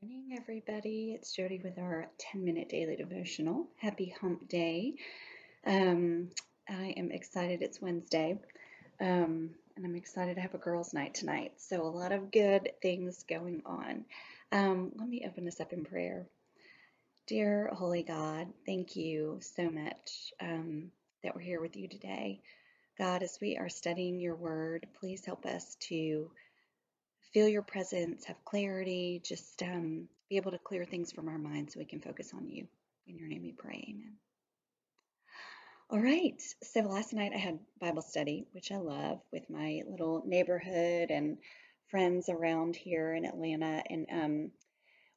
morning, everybody. It's Jody with our 10 minute daily devotional. Happy hump day. Um, I am excited. It's Wednesday, um, and I'm excited to have a girls' night tonight. So, a lot of good things going on. Um, let me open this up in prayer. Dear Holy God, thank you so much um, that we're here with you today. God, as we are studying your word, please help us to feel your presence, have clarity, just um, be able to clear things from our minds so we can focus on you. In your name we pray, amen. All right, so last night I had Bible study, which I love, with my little neighborhood and friends around here in Atlanta. And um,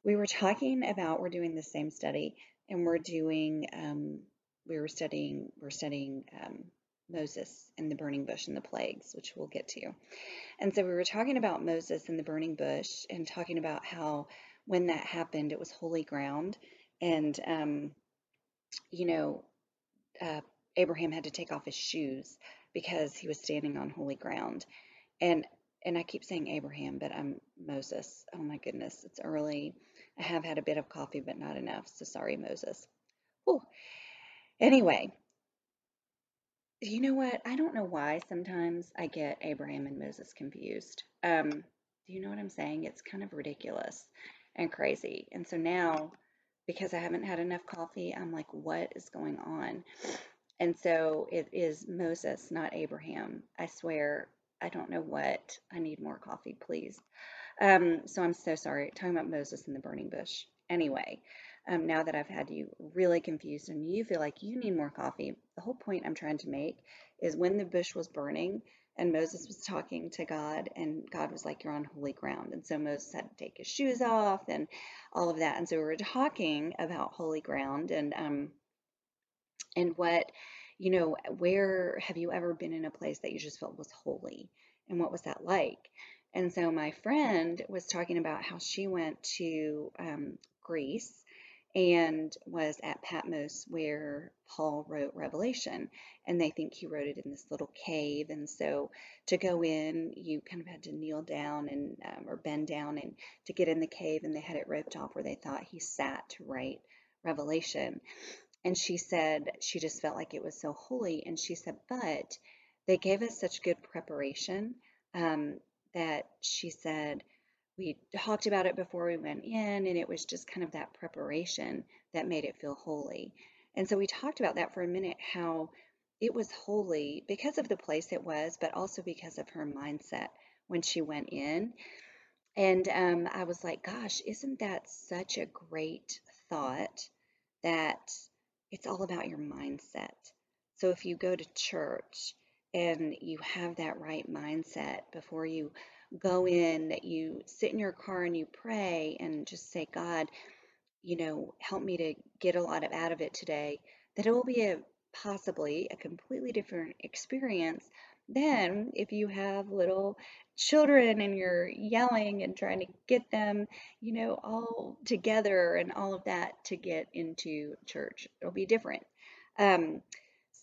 we were talking about, we're doing the same study, and we're doing, um, we were studying, we're studying um, Moses and the burning bush and the plagues, which we'll get to. And so we were talking about Moses and the burning bush and talking about how when that happened, it was holy ground. And, um, you know, uh, Abraham had to take off his shoes because he was standing on holy ground. And and I keep saying Abraham, but I'm Moses. Oh my goodness, it's early. I have had a bit of coffee, but not enough. So sorry, Moses. Whew. Anyway, you know what? I don't know why sometimes I get Abraham and Moses confused. Um, do you know what I'm saying? It's kind of ridiculous and crazy. And so now, because I haven't had enough coffee, I'm like, what is going on? And so it is Moses, not Abraham. I swear, I don't know what. I need more coffee, please. Um, so I'm so sorry. Talking about Moses and the burning bush. Anyway, um, now that I've had you really confused and you feel like you need more coffee, the whole point I'm trying to make is when the bush was burning and Moses was talking to God, and God was like, You're on holy ground. And so Moses had to take his shoes off and all of that. And so we were talking about holy ground and, um, and what, you know, where have you ever been in a place that you just felt was holy? And what was that like? And so my friend was talking about how she went to um, Greece and was at Patmos where Paul wrote Revelation. And they think he wrote it in this little cave. And so to go in, you kind of had to kneel down and um, or bend down and to get in the cave. And they had it roped off where they thought he sat to write Revelation. And she said she just felt like it was so holy. And she said, but they gave us such good preparation um, that she said we talked about it before we went in, and it was just kind of that preparation that made it feel holy. And so we talked about that for a minute how it was holy because of the place it was, but also because of her mindset when she went in. And um, I was like, gosh, isn't that such a great thought that it's all about your mindset? So if you go to church and you have that right mindset before you go in, that you sit in your car and you pray and just say, God, you know, help me to get a lot of out of it today, that it will be a possibly a completely different experience than if you have little children and you're yelling and trying to get them, you know, all together and all of that to get into church. It'll be different. Um,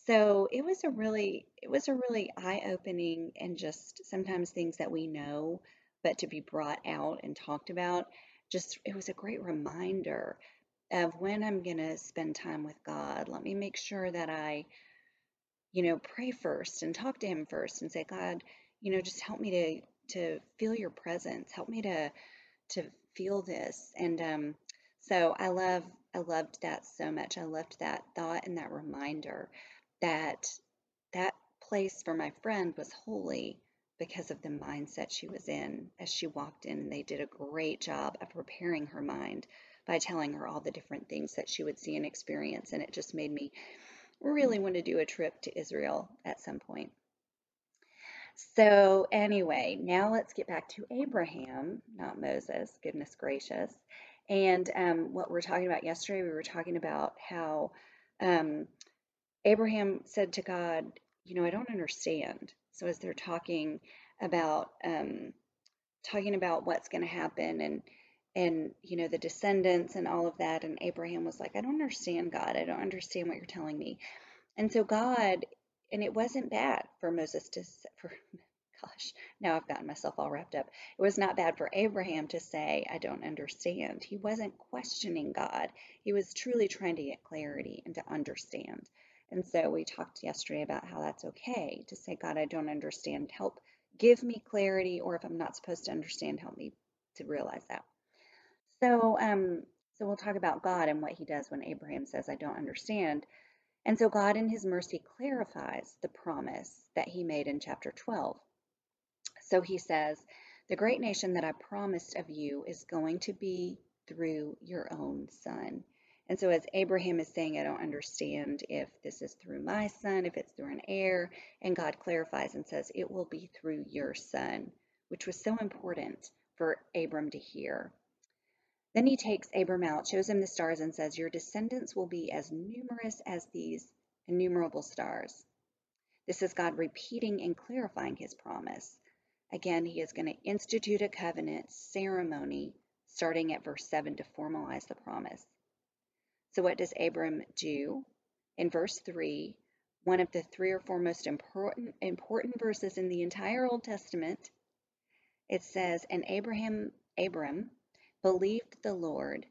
so it was a really it was a really eye-opening and just sometimes things that we know but to be brought out and talked about just it was a great reminder of when I'm going to spend time with God. Let me make sure that I you know pray first and talk to him first and say God you know just help me to to feel your presence. Help me to to feel this. And um so I love I loved that so much. I loved that thought and that reminder that that place for my friend was holy because of the mindset she was in as she walked in and they did a great job of preparing her mind by telling her all the different things that she would see and experience and it just made me really want to do a trip to Israel at some point. So anyway, now let's get back to Abraham, not Moses, goodness gracious. And um, what we are talking about yesterday, we were talking about how um, Abraham said to God, You know, I don't understand. So as they're talking about um, talking about what's going to happen and and you know the descendants and all of that and Abraham was like I don't understand God I don't understand what you're telling me and so God and it wasn't bad for Moses to for gosh, now I've gotten myself all wrapped up. It was not bad for Abraham to say, I don't understand. He wasn't questioning God. He was truly trying to get clarity and to understand. And so we talked yesterday about how that's okay to say, God, I don't understand. Help give me clarity, or if I'm not supposed to understand, help me to realize that. So, um, so we'll talk about God and what he does when Abraham says, I don't understand. And so God in his mercy clarifies the promise that he made in chapter 12. So he says, The great nation that I promised of you is going to be through your own son. And so, as Abraham is saying, I don't understand if this is through my son, if it's through an heir. And God clarifies and says, It will be through your son, which was so important for Abram to hear. Then he takes Abram out, shows him the stars, and says, Your descendants will be as numerous as these innumerable stars. This is God repeating and clarifying his promise. Again, he is going to institute a covenant ceremony starting at verse 7 to formalize the promise. So, what does Abram do? In verse 3, one of the three or four most important, important verses in the entire Old Testament, it says, And Abraham, Abram believed the Lord,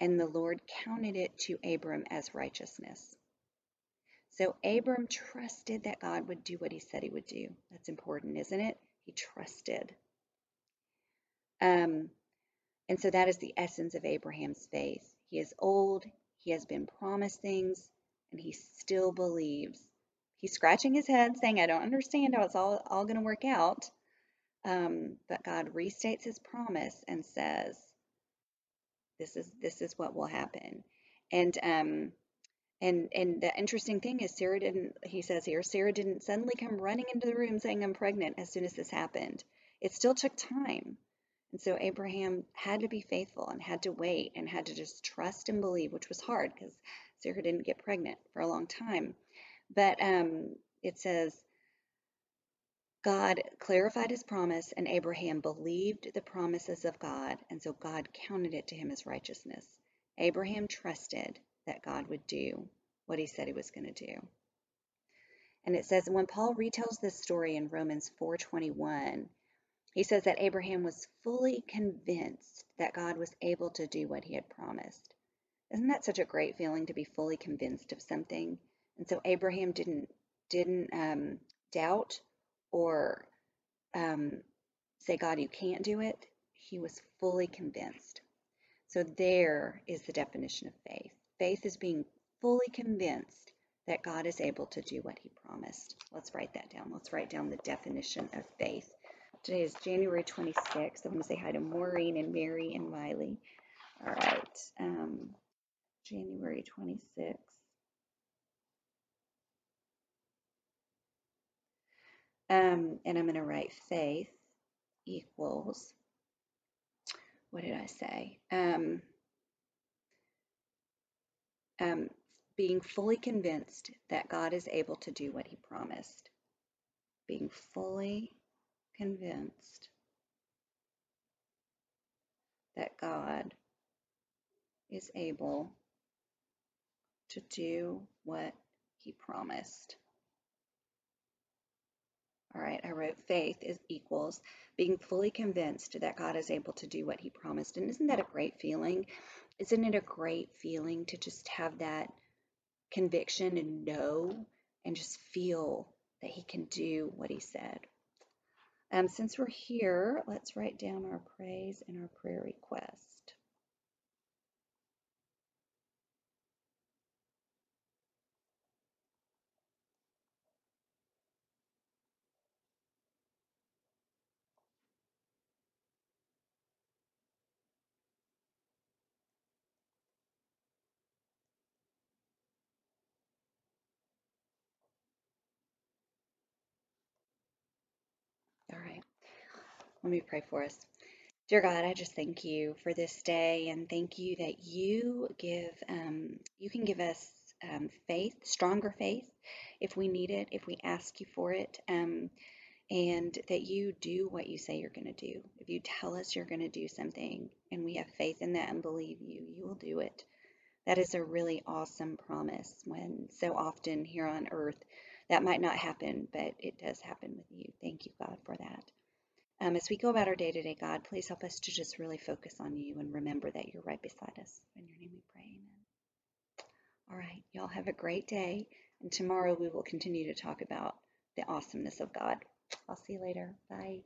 and the Lord counted it to Abram as righteousness. So Abram trusted that God would do what he said he would do. That's important, isn't it? He trusted. Um, and so that is the essence of Abraham's faith. He is old, he has been promised things, and he still believes. He's scratching his head saying, I don't understand how it's all, all going to work out. Um, but God restates his promise and says, this is this is what will happen. And um, and and the interesting thing is Sarah didn't he says here, Sarah didn't suddenly come running into the room saying I'm pregnant as soon as this happened. It still took time. And so Abraham had to be faithful and had to wait and had to just trust and believe, which was hard because Sarah didn't get pregnant for a long time. But um, it says, God clarified his promise, and Abraham believed the promises of God, and so God counted it to him as righteousness. Abraham trusted that God would do what he said he was going to do. And it says when Paul retells this story in Romans 4:21, he says that Abraham was fully convinced that God was able to do what he had promised. Isn't that such a great feeling to be fully convinced of something? And so Abraham didn't didn't um, doubt or um, say, God, you can't do it. He was fully convinced. So there is the definition of faith. Faith is being fully convinced that God is able to do what he promised. Let's write that down. Let's write down the definition of faith. Today is January 26th. I want to say hi to Maureen and Mary and Miley. All right. Um, January 26th. Um, and I'm going to write faith equals, what did I say? Um, um, being fully convinced that God is able to do what he promised. Being fully convinced that God is able to do what he promised. All right, I wrote faith is equals being fully convinced that God is able to do what he promised. And isn't that a great feeling? Isn't it a great feeling to just have that conviction and know and just feel that he can do what he said? Um, since we're here, let's write down our praise and our prayer request. All right, let me pray for us. Dear God, I just thank you for this day and thank you that you give, um, you can give us um, faith, stronger faith if we need it, if we ask you for it, um, and that you do what you say you're going to do. If you tell us you're going to do something and we have faith in that and believe you, you will do it. That is a really awesome promise when so often here on earth that might not happen, but it does happen with you. Thank you, God, for that. Um, as we go about our day to day, God, please help us to just really focus on you and remember that you're right beside us. In your name we pray. Amen. All right. Y'all have a great day. And tomorrow we will continue to talk about the awesomeness of God. I'll see you later. Bye.